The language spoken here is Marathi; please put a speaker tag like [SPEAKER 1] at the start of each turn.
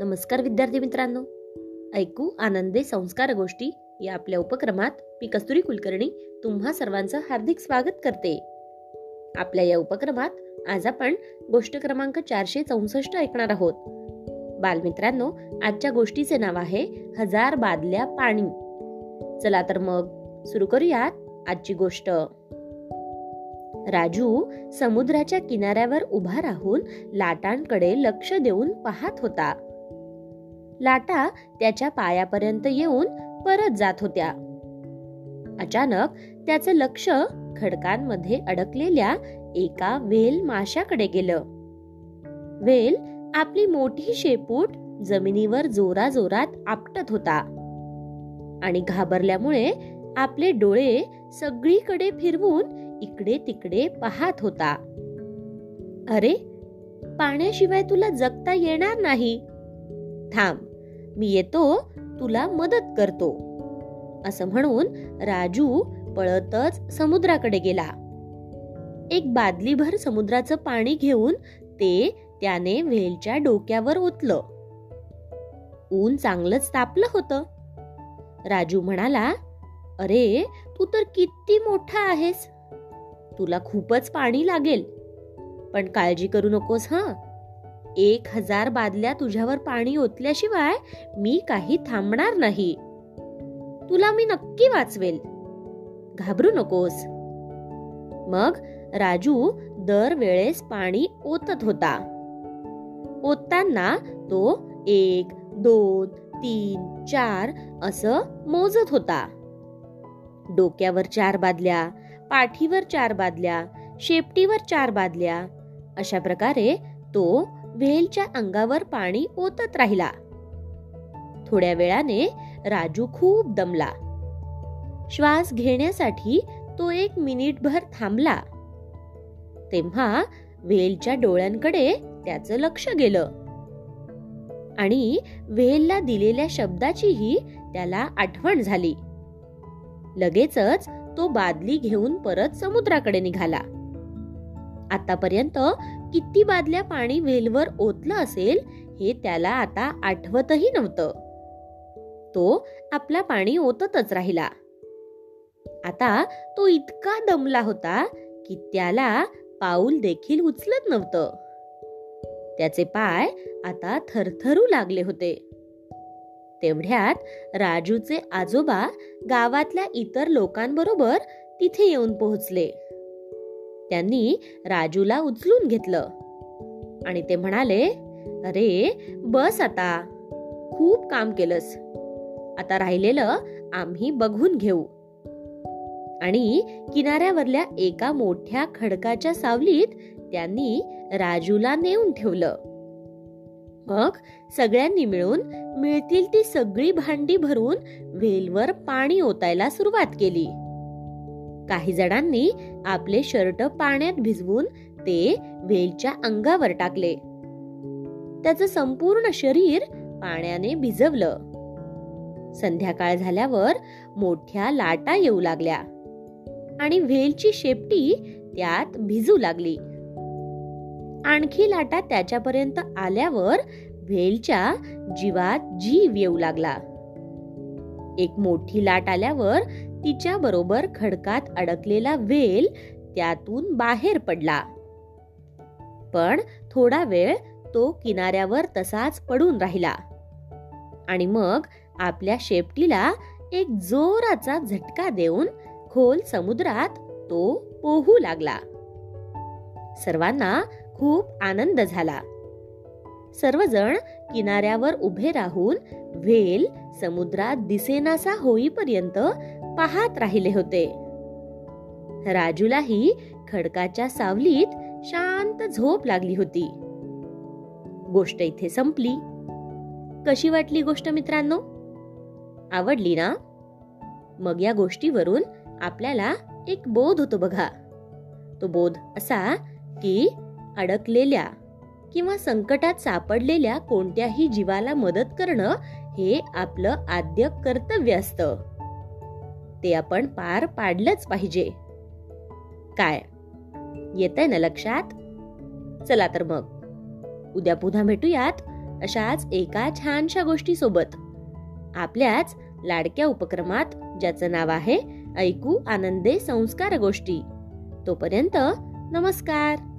[SPEAKER 1] नमस्कार विद्यार्थी मित्रांनो. ऐकू आनंदे संस्कार गोष्टी या आपल्या उपक्रमात मी कस्तुरी कुलकर्णी तुम्हा सर्वांचं हार्दिक स्वागत करते. आपल्या या उपक्रमात आज आपण गोष्ट क्रमांक चारशे चौसष्ट ऐकणार आहोत. बालमित्रांनो आजच्या गोष्टीचे नाव आहे हजार बादल्या पाणी. चला तर मग सुरू करूयात आजची गोष्ट. राजू समुद्राच्या किनाऱ्यावर उभा राहून लाटांकडे लक्ष देऊन पाहत होता. लाटा त्याच्या पायापर्यंत येऊन परत जात होत्या. अचानक त्याचं लक्ष खडकांमध्ये अडकलेल्या एका वेल माशाकडे गेलं. वेल आपली मोठी शेपूट जमिनीवर जोरा जोरात आपटत होता आणि घाबरल्यामुळे आपले डोळे सगळीकडे फिरवून इकडे तिकडे पाहत होता. अरे पाण्याशिवाय तुला जगता येणार नाही. थांब मी येतो तुला मदत करतो. असं म्हणून राजू पळतच समुद्राकडे गेला. एक बादलीभर समुद्राचं पाणी घेऊन ते त्याने व्हेलच्या डोक्यावर ओतलं. ऊन चांगलंच तापलं होतं. राजू म्हणाला अरे तू तर किती मोठा आहेस. तुला खूपच पाणी लागेल. पण काळजी करू नकोस हां. एक हजार बादल्या तुझ्यावर पाणी ओतल्याशिवाय मी काही थांबणार नाही. तुला मी नक्की वाचवेल. घाबरू नकोस. मग राजू दर वेळेस पाणी ओतत होता. ओतताना तो एक दोन तीन चार असं मोजत होता. डोक्यावर चार बादल्या पाठीवर चार बादल्या शेपटीवर चार बादल्या अशा प्रकारे तो व्हेलच्या अंगावर पाणी ओतत राहिला. थोड्या वेळाने राजू खूप दमला. श्वास घेण्यासाठी तो एक मिनिटभर थांबला. तेव्हा व्हेलच्या डोळ्यांकडे त्याचं लक्ष गेलं. आणि व्हेलला दिलेल्या शब्दाचीही त्याला आठवण झाली. लगेचच तो बादली घेऊन परत समुद्राकडे निघाला. आतापर्यंत किती बादल्या पाणी वेलवर ओतलं असेल हे त्याला आता आठवतही नव्हतं. तो आपला पाणी ओततच राहिला. आता तो इतका दमला होता की त्याला पाऊल देखील उचलत नव्हतं. त्याचे पाय आता थरथरू लागले होते. तेवढ्यात राजूचे आजोबा गावातल्या इतर लोकांबरोबर तिथे येऊन पोहोचले. त्यांनी राजूला उचलून घेतलं. आणि ते म्हणाले अरे बस आता. खूप काम केलंस. आता राहिलेलं आम्ही बघून घेऊ. आणि किनाऱ्यावरल्या एका मोठ्या खडकाच्या सावलीत त्यांनी राजूला नेऊन ठेवलं. मग सगळ्यांनी मिळून मिळतील ती सगळी भांडी भरून वेलवर पाणी ओतायला सुरुवात केली. काही जणांनी आपले शर्ट पाण्यात भिजवून ते वेलच्या अंगावर टाकले. त्याचं संपूर्ण शरीर पाण्याने भिजवलं. संध्याकाळ झाल्यावर मोठ्या लाटा येऊ लागल्या आणि व्हेलची शेपटी त्यात भिजू लागली. आणखी लाटा त्याच्यापर्यंत आल्यावर व्हेलच्या जीवात जीव येऊ लागला. एक मोठी लाट आल्यावर तिच्या बरोबर खडकात अडकलेला वेल त्यातून बाहेर पडला. पण थोडा वेळ तो किनाऱ्यावर तसाच पडून राहिला. आणि मग आपल्या शेपटीला एक जोराचा झटका देऊन खोल समुद्रात तो पोहू लागला. सर्वांना खूप आनंद झाला. सर्वजण किनाऱ्यावर उभे राहून व्हेल समुद्रात दिसेनासा होईपर्यंत पाहत राहिले होते. राजूलाही खडकाच्या सावलीत शांत झोप लागली होती. गोष्ट इथे संपली. कशी वाटली गोष्ट मित्रांनो? आवडली ना? मग या गोष्टीवरून आपल्याला एक बोध होतो बघा. तो बोध असा की अडकलेल्या किंवा संकटात सापडलेल्या कोणत्याही जीवाला मदत करणं हे आपलं आद्य कर्तव्य असतं. ते आपण पार पाडलंच पाहिजे. काय? येत आहे ना लक्षात? चला तर मग. उद्या पुन्हा भेटूयात अशाच एका छानशा गोष्टी सोबत आपल्याच लाडक्या उपक्रमात ज्याचं नाव आहे ऐकू आनंदे संस्कार गोष्टी. तोपर्यंत नमस्कार.